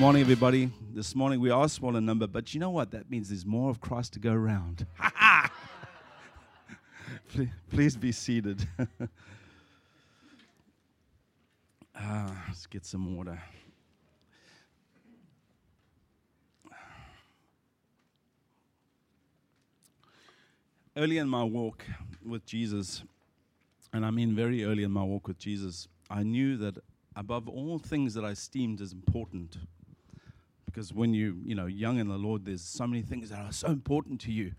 morning, everybody. This morning we are small in number, but you know what? That means there's more of Christ to go around. please, be seated. ah, let's get some water. Early in my walk with Jesus, and I mean very early in my walk with Jesus, I knew that above all things that I esteemed as important, because when you you know young in the Lord, there's so many things that are so important to you.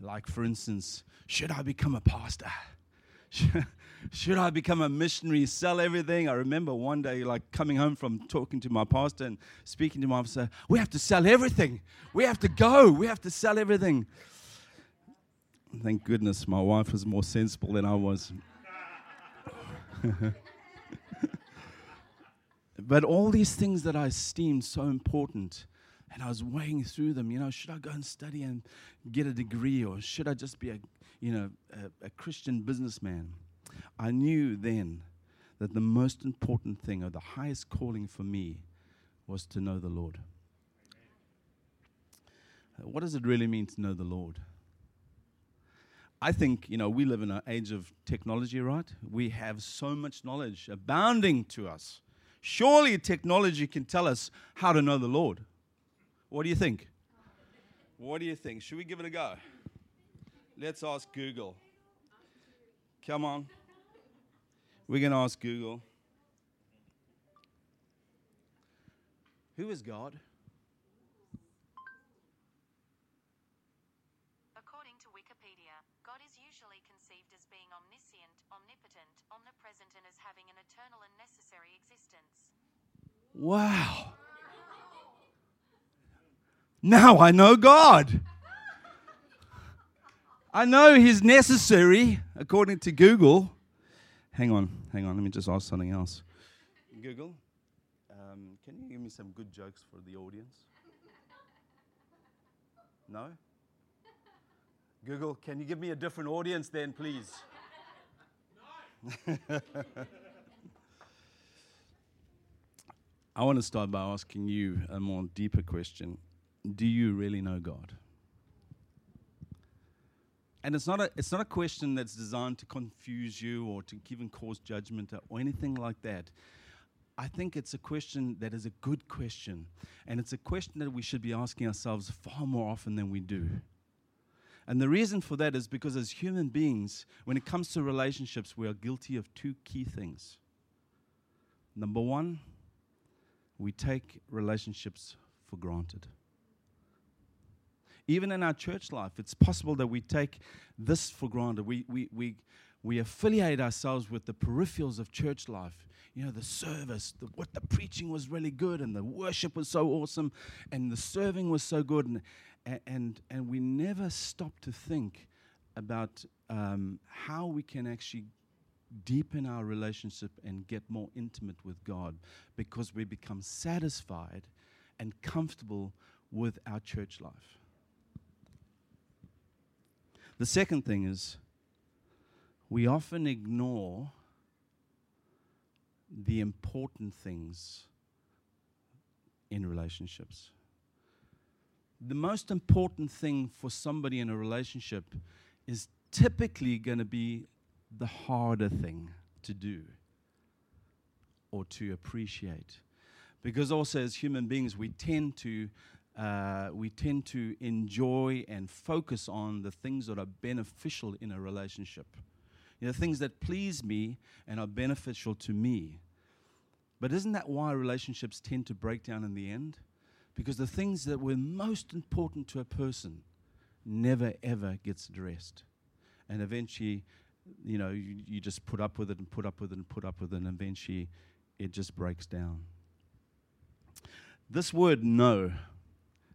Like for instance, should I become a pastor? Should I become a missionary, sell everything? I remember one day, like coming home from talking to my pastor and speaking to my officer, we have to sell everything. We have to go. We have to sell everything. Thank goodness my wife was more sensible than I was. but all these things that I esteemed so important, and I was weighing through them. You know, should I go and study and get a degree, or should I just be a, you know, a, a Christian businessman? I knew then that the most important thing, or the highest calling for me, was to know the Lord. Uh, what does it really mean to know the Lord? I think, you know, we live in an age of technology, right? We have so much knowledge abounding to us. Surely technology can tell us how to know the Lord. What do you think? What do you think? Should we give it a go? Let's ask Google. Come on. We're going to ask Google. Who is God? According to Wikipedia, God is usually conceived as being omniscient, omnipotent, omnipresent, and as having an eternal and necessary existence. Wow. Now I know God. I know He's necessary, according to Google. Hang on, hang on, let me just ask something else. Google, um, can you give me some good jokes for the audience? No? Google, can you give me a different audience then, please? I want to start by asking you a more deeper question. Do you really know God? And it's not a, it's not a question that's designed to confuse you or to even cause judgment or anything like that. I think it's a question that is a good question. And it's a question that we should be asking ourselves far more often than we do. And the reason for that is because as human beings, when it comes to relationships, we are guilty of two key things. Number one, we take relationships for granted. Even in our church life, it's possible that we take this for granted. We, we, we, we affiliate ourselves with the peripherals of church life. You know, the service, the, what the preaching was really good, and the worship was so awesome, and the serving was so good. And, and, and we never stop to think about um, how we can actually deepen our relationship and get more intimate with God because we become satisfied and comfortable with our church life. The second thing is we often ignore the important things in relationships. The most important thing for somebody in a relationship is typically going to be the harder thing to do or to appreciate. Because also, as human beings, we tend to uh, we tend to enjoy and focus on the things that are beneficial in a relationship. You know, things that please me and are beneficial to me. But isn't that why relationships tend to break down in the end? Because the things that were most important to a person never ever gets addressed. And eventually, you know, you, you just put up with it and put up with it and put up with it, and eventually it just breaks down. This word no,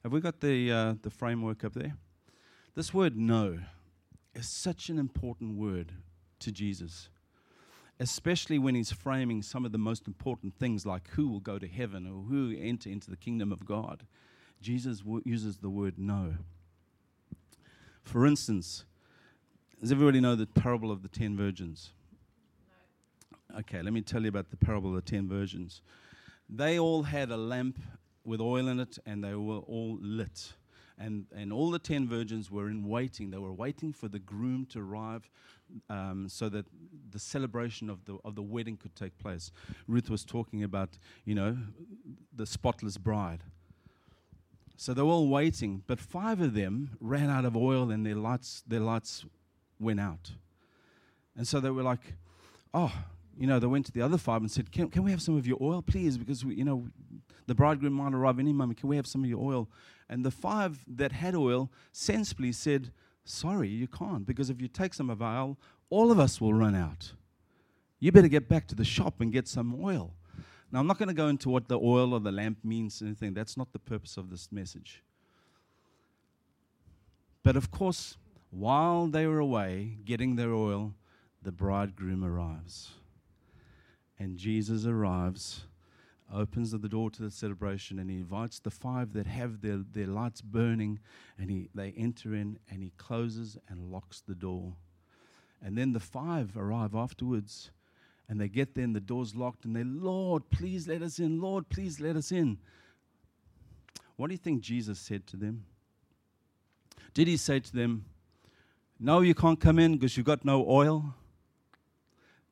have we got the, uh, the framework up there? This word no is such an important word to Jesus, especially when he's framing some of the most important things like who will go to heaven or who enter into the kingdom of God. Jesus w- uses the word no. For instance, does everybody know the parable of the ten virgins? Okay, let me tell you about the parable of the ten virgins. They all had a lamp with oil in it, and they were all lit. And, and all the ten virgins were in waiting. They were waiting for the groom to arrive um, so that the celebration of the, of the wedding could take place. Ruth was talking about, you know, the spotless bride. So they were all waiting, but five of them ran out of oil and their lights, their lights went out. And so they were like, oh, you know, they went to the other five and said, can, can we have some of your oil, please? Because, we, you know, the bridegroom might arrive any moment. Can we have some of your oil? And the five that had oil sensibly said, sorry, you can't, because if you take some of our oil, all of us will run out. You better get back to the shop and get some oil. Now, I'm not going to go into what the oil or the lamp means or anything. That's not the purpose of this message. But of course, while they were away getting their oil, the bridegroom arrives. And Jesus arrives, opens the door to the celebration, and he invites the five that have their, their lights burning, and he, they enter in, and he closes and locks the door. And then the five arrive afterwards, and they get there, and the door's locked, and they, Lord, please let us in. Lord, please let us in. What do you think Jesus said to them? Did he say to them, No, you can't come in because you've got no oil?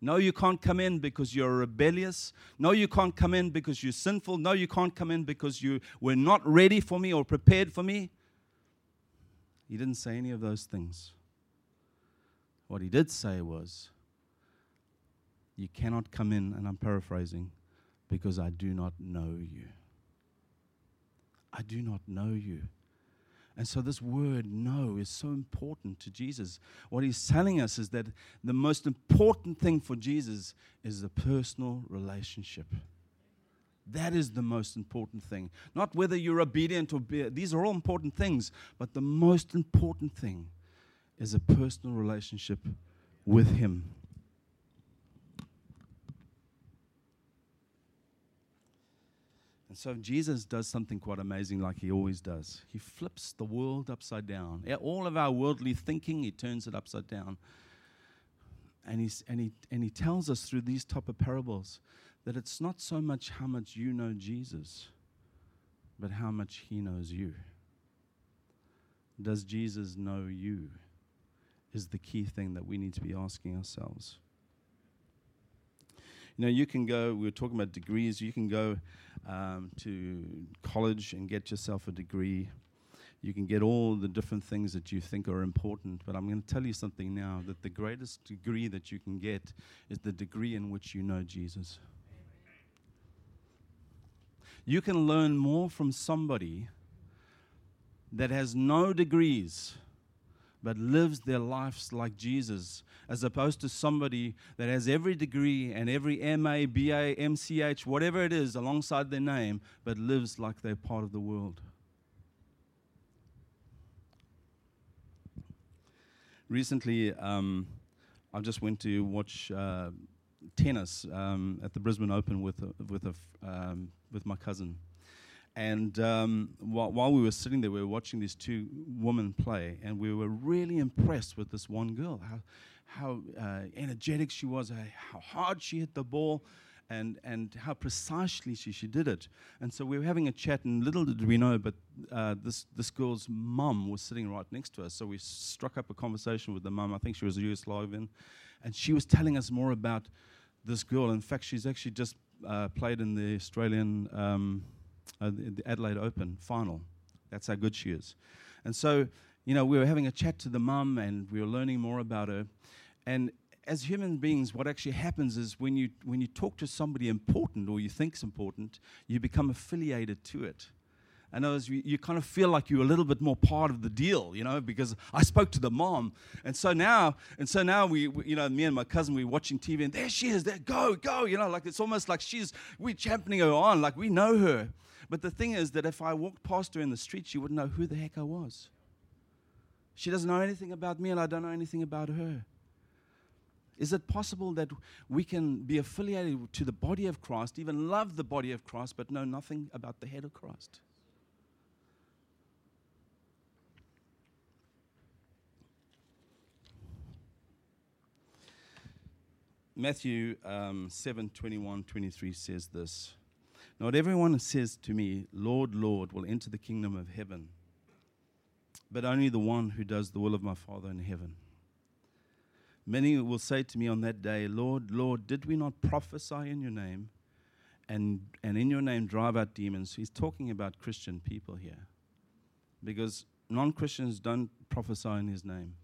No, you can't come in because you're rebellious. No, you can't come in because you're sinful. No, you can't come in because you were not ready for me or prepared for me. He didn't say any of those things. What he did say was, You cannot come in, and I'm paraphrasing, because I do not know you. I do not know you. And so, this word no is so important to Jesus. What he's telling us is that the most important thing for Jesus is the personal relationship. That is the most important thing. Not whether you're obedient or be, these are all important things, but the most important thing is a personal relationship with him. And so Jesus does something quite amazing, like he always does. He flips the world upside down. All of our worldly thinking, he turns it upside down. And, he's, and, he, and he tells us through these type of parables that it's not so much how much you know Jesus, but how much he knows you. Does Jesus know you? Is the key thing that we need to be asking ourselves. You know, you can go, we were talking about degrees, you can go um, to college and get yourself a degree. You can get all the different things that you think are important, but I'm going to tell you something now that the greatest degree that you can get is the degree in which you know Jesus. You can learn more from somebody that has no degrees but lives their lives like Jesus, as opposed to somebody that has every degree and every MA, BA, MCH, whatever it is alongside their name, but lives like they're part of the world. Recently, um, I just went to watch uh, tennis um, at the Brisbane Open with a, with a, um, with my cousin. And um, while, while, we were sitting there, we were watching these two women play, and we were really impressed with this one girl, how, how uh, energetic she was, how hard she hit the ball, and, and how precisely she, she did it. And so we were having a chat, and little did we know, but uh, this, this girl's mum was sitting right next to us. So we struck up a conversation with the mum. I think she was a Yugoslavian. And she was telling us more about this girl. In fact, she's actually just uh, played in the Australian. Um, uh, the, Adelaide Open final. That's how good she is. And so, you know, we were having a chat to the mum and we were learning more about her. And as human beings, what actually happens is when you, when you talk to somebody important or you think it's important, you become affiliated to it. And as you, you kind of feel like you're a little bit more part of the deal, you know, because I spoke to the mom, and so now, and so now we, we you know, me and my cousin, we're watching TV, and there she is, there, go, go, you know, like it's almost like she's, we're championing her on, like we know her. But the thing is that if I walked past her in the street, she wouldn't know who the heck I was. She doesn't know anything about me, and I don't know anything about her. Is it possible that we can be affiliated to the body of Christ, even love the body of Christ, but know nothing about the head of Christ? Matthew um, 7 21, 23 says this Not everyone who says to me, Lord, Lord, will enter the kingdom of heaven, but only the one who does the will of my Father in heaven. Many will say to me on that day, Lord, Lord, did we not prophesy in your name and, and in your name drive out demons? He's talking about Christian people here because non Christians don't prophesy in his name,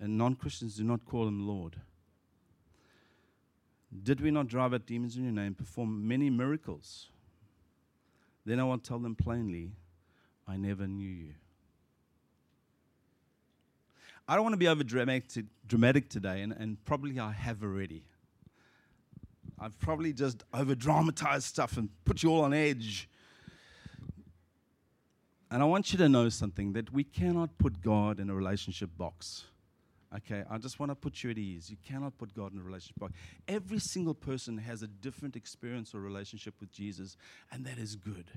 and non Christians do not call him Lord. Did we not drive out demons in your name, perform many miracles? Then I will tell them plainly, I never knew you. I don't want to be over dramatic, today, and, and probably I have already. I've probably just over dramatized stuff and put you all on edge. And I want you to know something that we cannot put God in a relationship box. Okay, I just want to put you at ease. You cannot put God in a relationship box. Every single person has a different experience or relationship with Jesus, and that is good.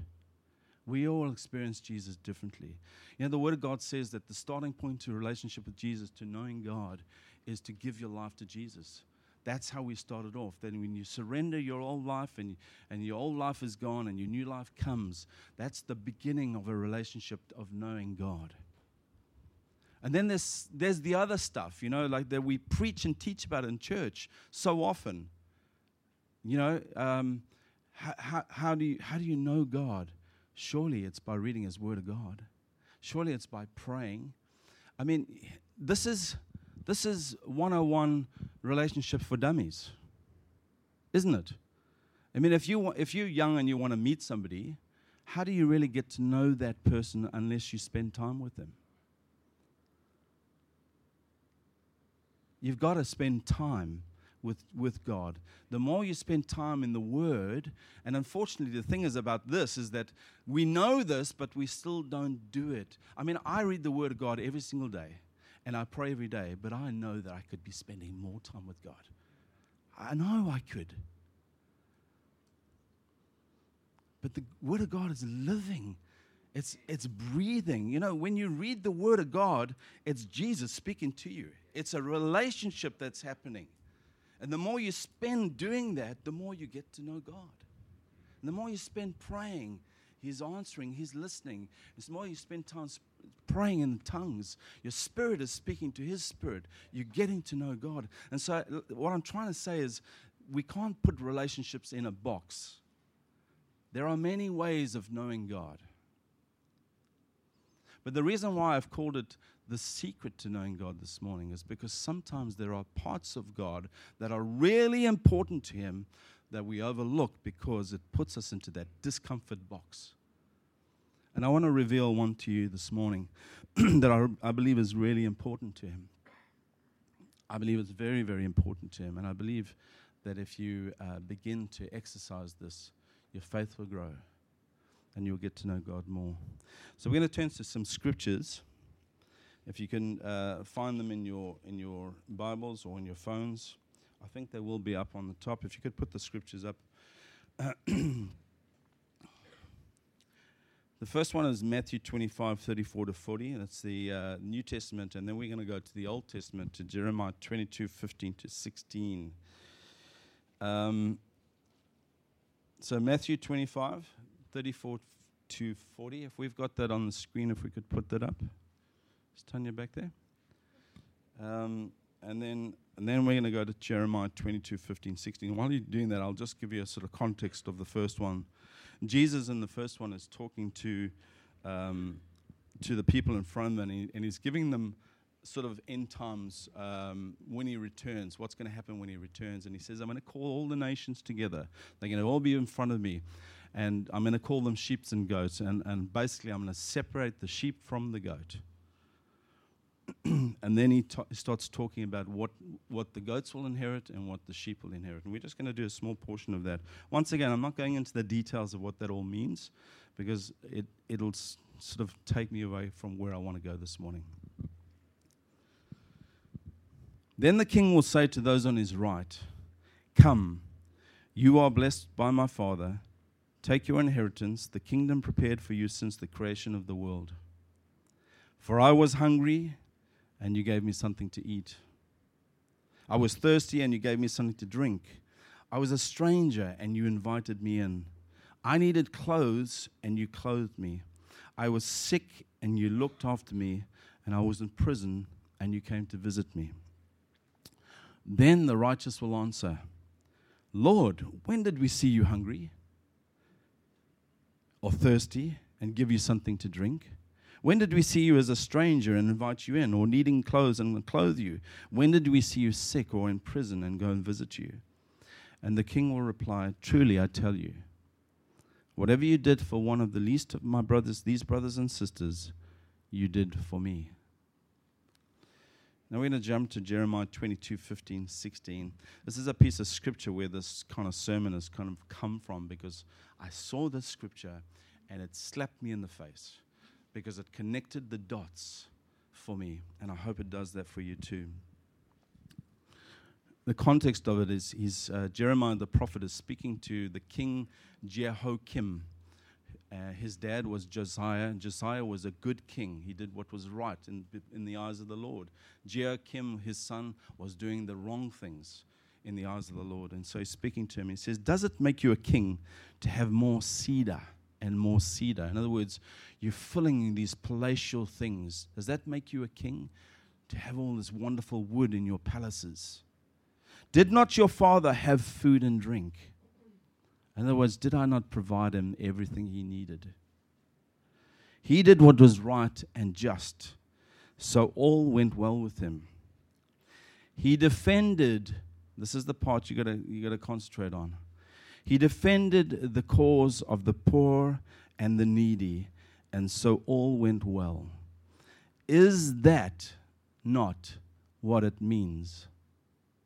We all experience Jesus differently. You know, the Word of God says that the starting point to relationship with Jesus, to knowing God, is to give your life to Jesus. That's how we started off. Then, when you surrender your old life and, and your old life is gone and your new life comes, that's the beginning of a relationship of knowing God. And then there's, there's the other stuff, you know, like that we preach and teach about in church so often. You know, um, how, how, how, do you, how do you know God? Surely it's by reading His Word of God. Surely it's by praying. I mean, this is, this is 101 relationship for dummies, isn't it? I mean, if, you, if you're young and you want to meet somebody, how do you really get to know that person unless you spend time with them? You've got to spend time with, with God. The more you spend time in the Word, and unfortunately, the thing is about this is that we know this, but we still don't do it. I mean, I read the Word of God every single day, and I pray every day, but I know that I could be spending more time with God. I know I could. But the Word of God is living. It's, it's breathing. You know, when you read the Word of God, it's Jesus speaking to you. It's a relationship that's happening. And the more you spend doing that, the more you get to know God. And the more you spend praying, He's answering, He's listening. The more you spend time praying in tongues, your spirit is speaking to His spirit. You're getting to know God. And so, what I'm trying to say is, we can't put relationships in a box. There are many ways of knowing God. But the reason why I've called it the secret to knowing God this morning is because sometimes there are parts of God that are really important to Him that we overlook because it puts us into that discomfort box. And I want to reveal one to you this morning that I, I believe is really important to Him. I believe it's very, very important to Him. And I believe that if you uh, begin to exercise this, your faith will grow and you'll get to know God more. So we're going to turn to some scriptures. If you can uh, find them in your, in your Bibles or in your phones, I think they will be up on the top. If you could put the scriptures up. the first one is Matthew 25, 34 to 40. That's the uh, New Testament. And then we're going to go to the Old Testament, to Jeremiah 22, 15 to 16. Um, so, Matthew 25, 34 to 40. If we've got that on the screen, if we could put that up. Is Tanya back there? Um, and then and then we're going to go to Jeremiah 22, 15, 16. While you're doing that, I'll just give you a sort of context of the first one. Jesus in the first one is talking to um, to the people in front of him, and, he, and he's giving them sort of end times um, when he returns, what's going to happen when he returns. And he says, I'm going to call all the nations together. They're going to all be in front of me. And I'm going to call them sheep and goats. And, and basically, I'm going to separate the sheep from the goat. and then he ta- starts talking about what, what the goats will inherit and what the sheep will inherit. And we're just going to do a small portion of that. Once again, I'm not going into the details of what that all means because it, it'll sort of take me away from where I want to go this morning. Then the king will say to those on his right, Come, you are blessed by my Father. Take your inheritance, the kingdom prepared for you since the creation of the world. For I was hungry, and you gave me something to eat. I was thirsty, and you gave me something to drink. I was a stranger, and you invited me in. I needed clothes, and you clothed me. I was sick, and you looked after me. And I was in prison, and you came to visit me. Then the righteous will answer, Lord, when did we see you hungry or thirsty and give you something to drink? When did we see you as a stranger and invite you in, or needing clothes and clothe you? When did we see you sick or in prison and go and visit you? And the king will reply, Truly I tell you, whatever you did for one of the least of my brothers, these brothers and sisters, you did for me. Now we're going to jump to Jeremiah 22, 15, 16. This is a piece of scripture where this kind of sermon has kind of come from because I saw this scripture and it slapped me in the face because it connected the dots for me. And I hope it does that for you too. The context of it is he's, uh, Jeremiah the prophet is speaking to the king Jehoiakim. Uh, his dad was Josiah. and Josiah was a good king. He did what was right in, in the eyes of the Lord. Jehoiakim, his son, was doing the wrong things in the eyes of the Lord. And so he's speaking to him. He says, Does it make you a king to have more cedar and more cedar? In other words, you're filling these palatial things. Does that make you a king? To have all this wonderful wood in your palaces? Did not your father have food and drink? In other words, did I not provide him everything he needed? He did what was right and just, so all went well with him. He defended, this is the part you gotta, you gotta concentrate on. He defended the cause of the poor and the needy, and so all went well. Is that not what it means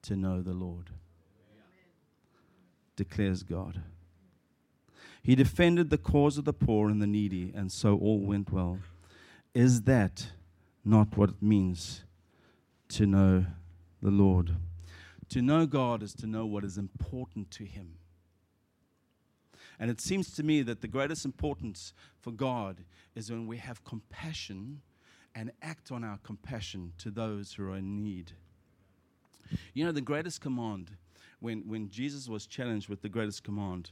to know the Lord? Declares God. He defended the cause of the poor and the needy, and so all went well. Is that not what it means to know the Lord? To know God is to know what is important to Him. And it seems to me that the greatest importance for God is when we have compassion and act on our compassion to those who are in need. You know, the greatest command, when, when Jesus was challenged with the greatest command,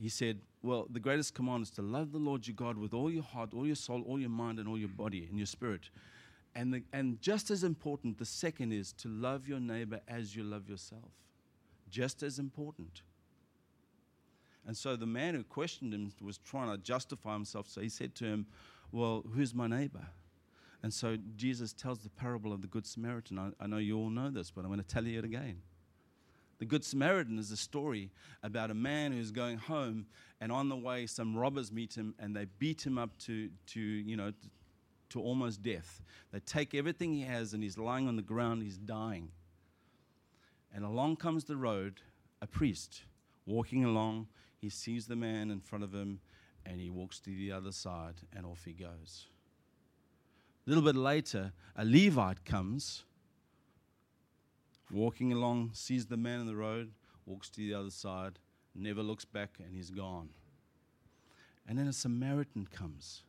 he said, Well, the greatest command is to love the Lord your God with all your heart, all your soul, all your mind, and all your body and your spirit. And, the, and just as important, the second is to love your neighbor as you love yourself. Just as important. And so the man who questioned him was trying to justify himself. So he said to him, Well, who's my neighbor? And so Jesus tells the parable of the Good Samaritan. I, I know you all know this, but I'm going to tell you it again. The Good Samaritan is a story about a man who's going home, and on the way, some robbers meet him and they beat him up to, to you know, to, to almost death. They take everything he has, and he's lying on the ground, he's dying. And along comes the road, a priest walking along. He sees the man in front of him, and he walks to the other side, and off he goes. A little bit later, a Levite comes walking along, sees the man in the road, walks to the other side, never looks back, and he's gone. And then a Samaritan comes.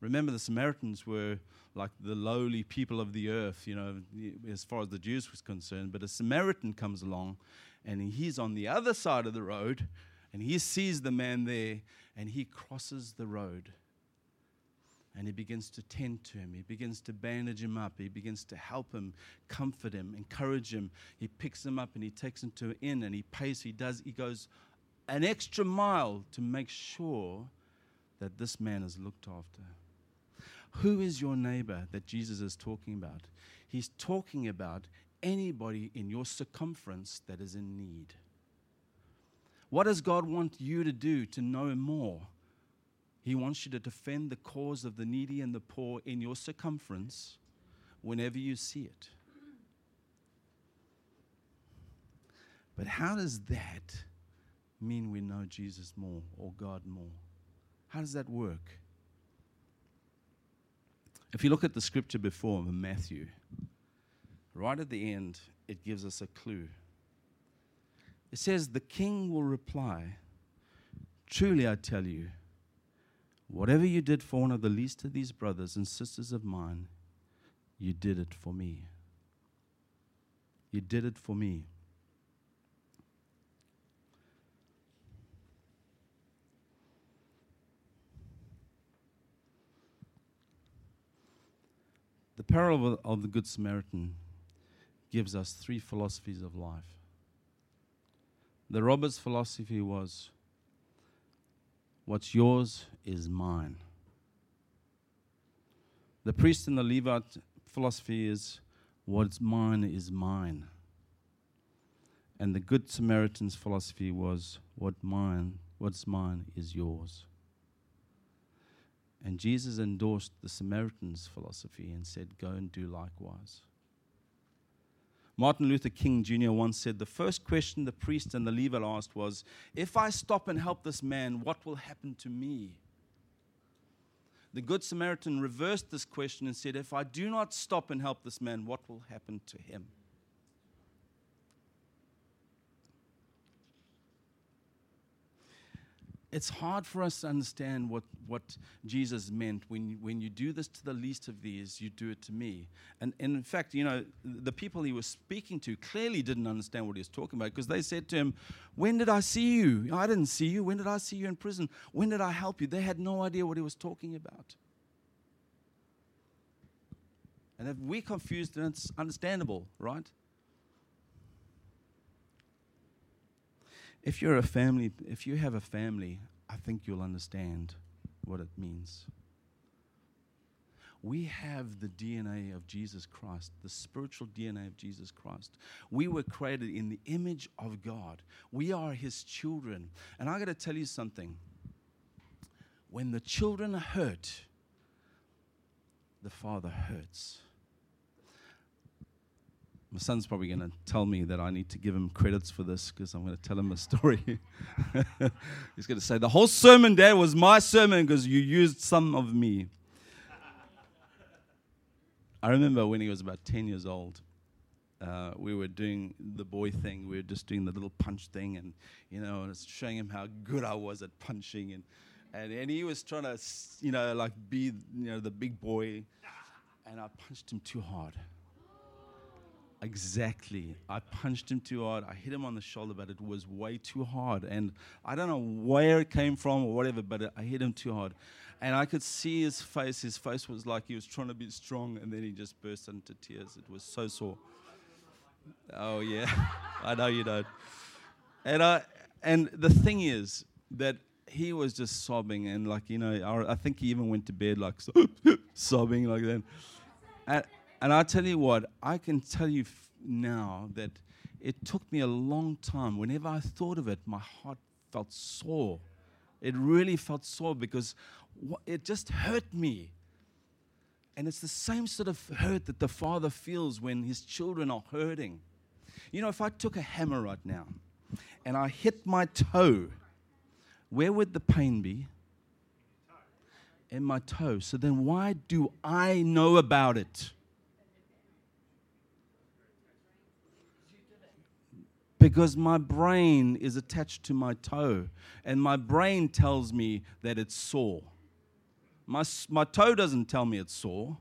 Remember, the Samaritans were like the lowly people of the earth, you know, as far as the Jews was concerned. But a Samaritan comes along, and he's on the other side of the road, and he sees the man there, and he crosses the road and he begins to tend to him. He begins to bandage him up. He begins to help him, comfort him, encourage him. He picks him up and he takes him to an inn and he pays. He does. He goes an extra mile to make sure that this man is looked after. Who is your neighbor that Jesus is talking about? He's talking about anybody in your circumference that is in need. What does God want you to do to know Him more? He wants you to defend the cause of the needy and the poor in your circumference whenever you see it. But how does that mean we know Jesus more or God more? How does that work? If you look at the scripture before Matthew, right at the end, it gives us a clue. It says, The king will reply, Truly I tell you, whatever you did for one of the least of these brothers and sisters of mine, you did it for me. You did it for me. The parable of the Good Samaritan gives us three philosophies of life. The robber's philosophy was what's yours is mine. The priest and the Levite philosophy is what's mine is mine. And the Good Samaritan's philosophy was what mine, what's mine is yours. And Jesus endorsed the Samaritan's philosophy and said, Go and do likewise. Martin Luther King Jr. once said, The first question the priest and the Levite asked was, If I stop and help this man, what will happen to me? The Good Samaritan reversed this question and said, If I do not stop and help this man, what will happen to him? It's hard for us to understand what, what Jesus meant when, when you do this to the least of these, you do it to me. And, and in fact, you know, the people he was speaking to clearly didn't understand what he was talking about because they said to him, When did I see you? I didn't see you. When did I see you in prison? When did I help you? They had no idea what he was talking about. And if we're confused, then it's understandable, right? If you're a family, if you have a family, I think you'll understand what it means. We have the DNA of Jesus Christ, the spiritual DNA of Jesus Christ. We were created in the image of God. We are his children. And I got to tell you something. When the children hurt, the father hurts. My son's probably going to tell me that I need to give him credits for this because I'm going to tell him a story. He's going to say, The whole sermon, Dad, was my sermon because you used some of me. I remember when he was about 10 years old, uh, we were doing the boy thing. We were just doing the little punch thing, and you know, and showing him how good I was at punching, and, and and he was trying to, you know, like be, you know, the big boy, and I punched him too hard. Exactly. I punched him too hard. I hit him on the shoulder, but it was way too hard. And I don't know where it came from or whatever, but I hit him too hard. And I could see his face. His face was like he was trying to be strong, and then he just burst into tears. It was so sore. Oh, yeah. I know you don't. And, I, and the thing is that he was just sobbing, and like, you know, I, I think he even went to bed like sobbing like that. And, and I'll tell you what, I can tell you f- now that it took me a long time. Whenever I thought of it, my heart felt sore. It really felt sore because it just hurt me. And it's the same sort of hurt that the father feels when his children are hurting. You know, if I took a hammer right now and I hit my toe, where would the pain be? In my toe. So then why do I know about it? Because my brain is attached to my toe, and my brain tells me that it's sore. My, my toe doesn't tell me it's sore.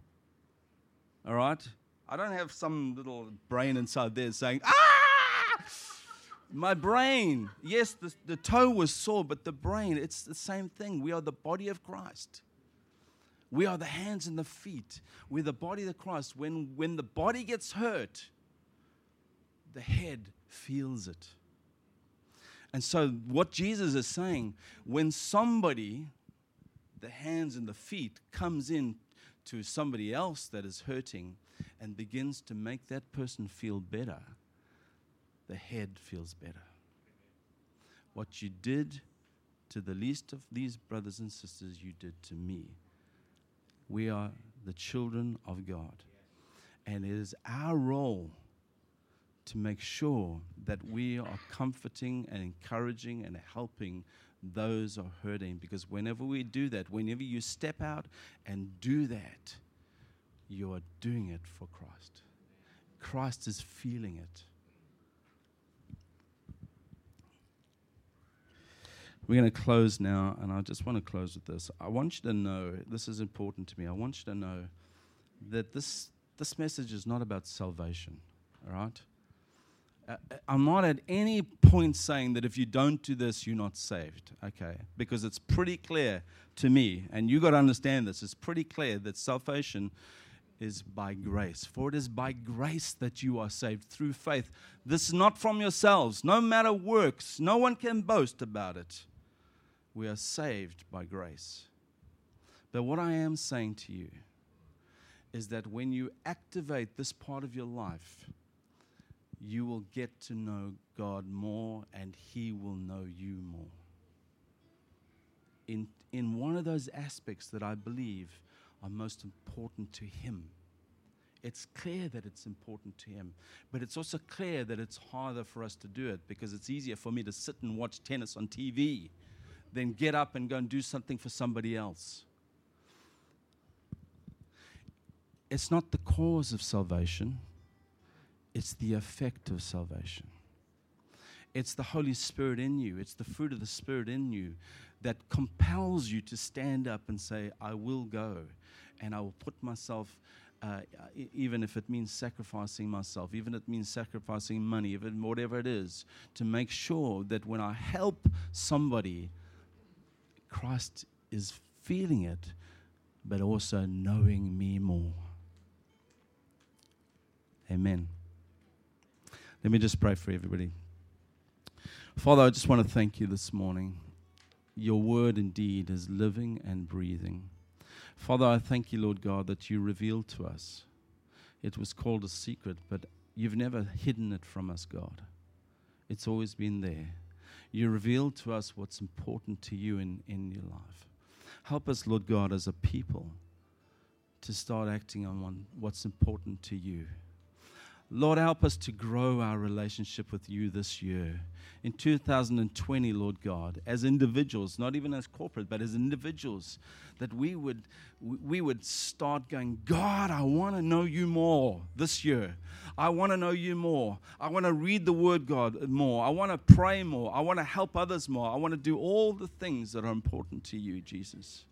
All right? I don't have some little brain inside there saying, ah! My brain, yes, the, the toe was sore, but the brain, it's the same thing. We are the body of Christ. We are the hands and the feet. We're the body of Christ. When, when the body gets hurt, the head feels it. And so, what Jesus is saying, when somebody, the hands and the feet, comes in to somebody else that is hurting and begins to make that person feel better, the head feels better. What you did to the least of these brothers and sisters, you did to me. We are the children of God. And it is our role to make sure that we are comforting and encouraging and helping those who are hurting. Because whenever we do that, whenever you step out and do that, you are doing it for Christ. Christ is feeling it. We're going to close now, and I just want to close with this. I want you to know this is important to me. I want you to know that this, this message is not about salvation, all right? Uh, I'm not at any point saying that if you don't do this, you're not saved, okay? Because it's pretty clear to me, and you got to understand this, it's pretty clear that salvation is by grace. For it is by grace that you are saved through faith. This is not from yourselves, no matter works. No one can boast about it. We are saved by grace. But what I am saying to you is that when you activate this part of your life, you will get to know God more and He will know you more. In, in one of those aspects that I believe are most important to Him. It's clear that it's important to Him, but it's also clear that it's harder for us to do it because it's easier for me to sit and watch tennis on TV than get up and go and do something for somebody else. It's not the cause of salvation, it's the effect of salvation. It's the Holy Spirit in you, it's the fruit of the Spirit in you that compels you to stand up and say, I will go and I will put myself. Uh, even if it means sacrificing myself, even if it means sacrificing money, even whatever it is, to make sure that when I help somebody, Christ is feeling it, but also knowing me more. Amen. Let me just pray for everybody. Father, I just want to thank you this morning. Your word indeed is living and breathing. Father, I thank you, Lord God, that you revealed to us. It was called a secret, but you've never hidden it from us, God. It's always been there. You revealed to us what's important to you in, in your life. Help us, Lord God, as a people to start acting on what's important to you. Lord, help us to grow our relationship with you this year. In 2020, Lord God, as individuals, not even as corporate, but as individuals, that we would, we would start going, God, I want to know you more this year. I want to know you more. I want to read the word, God, more. I want to pray more. I want to help others more. I want to do all the things that are important to you, Jesus.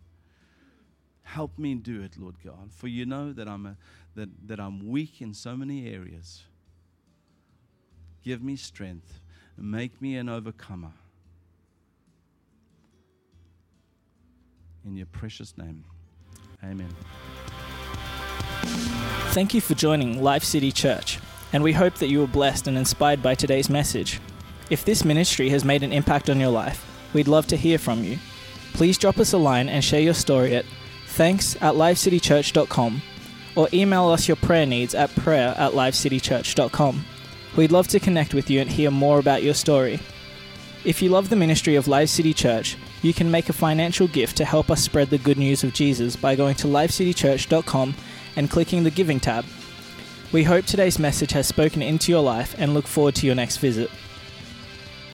Help me do it, Lord God, for you know that I'm a that, that I'm weak in so many areas. Give me strength. and Make me an overcomer. In your precious name. Amen. Thank you for joining Life City Church, and we hope that you were blessed and inspired by today's message. If this ministry has made an impact on your life, we'd love to hear from you. Please drop us a line and share your story at thanks at lifecitychurch.com or email us your prayer needs at prayer at lifecitychurch.com. We'd love to connect with you and hear more about your story. If you love the ministry of Life City Church, you can make a financial gift to help us spread the good news of Jesus by going to lifecitychurch.com and clicking the Giving tab. We hope today's message has spoken into your life and look forward to your next visit.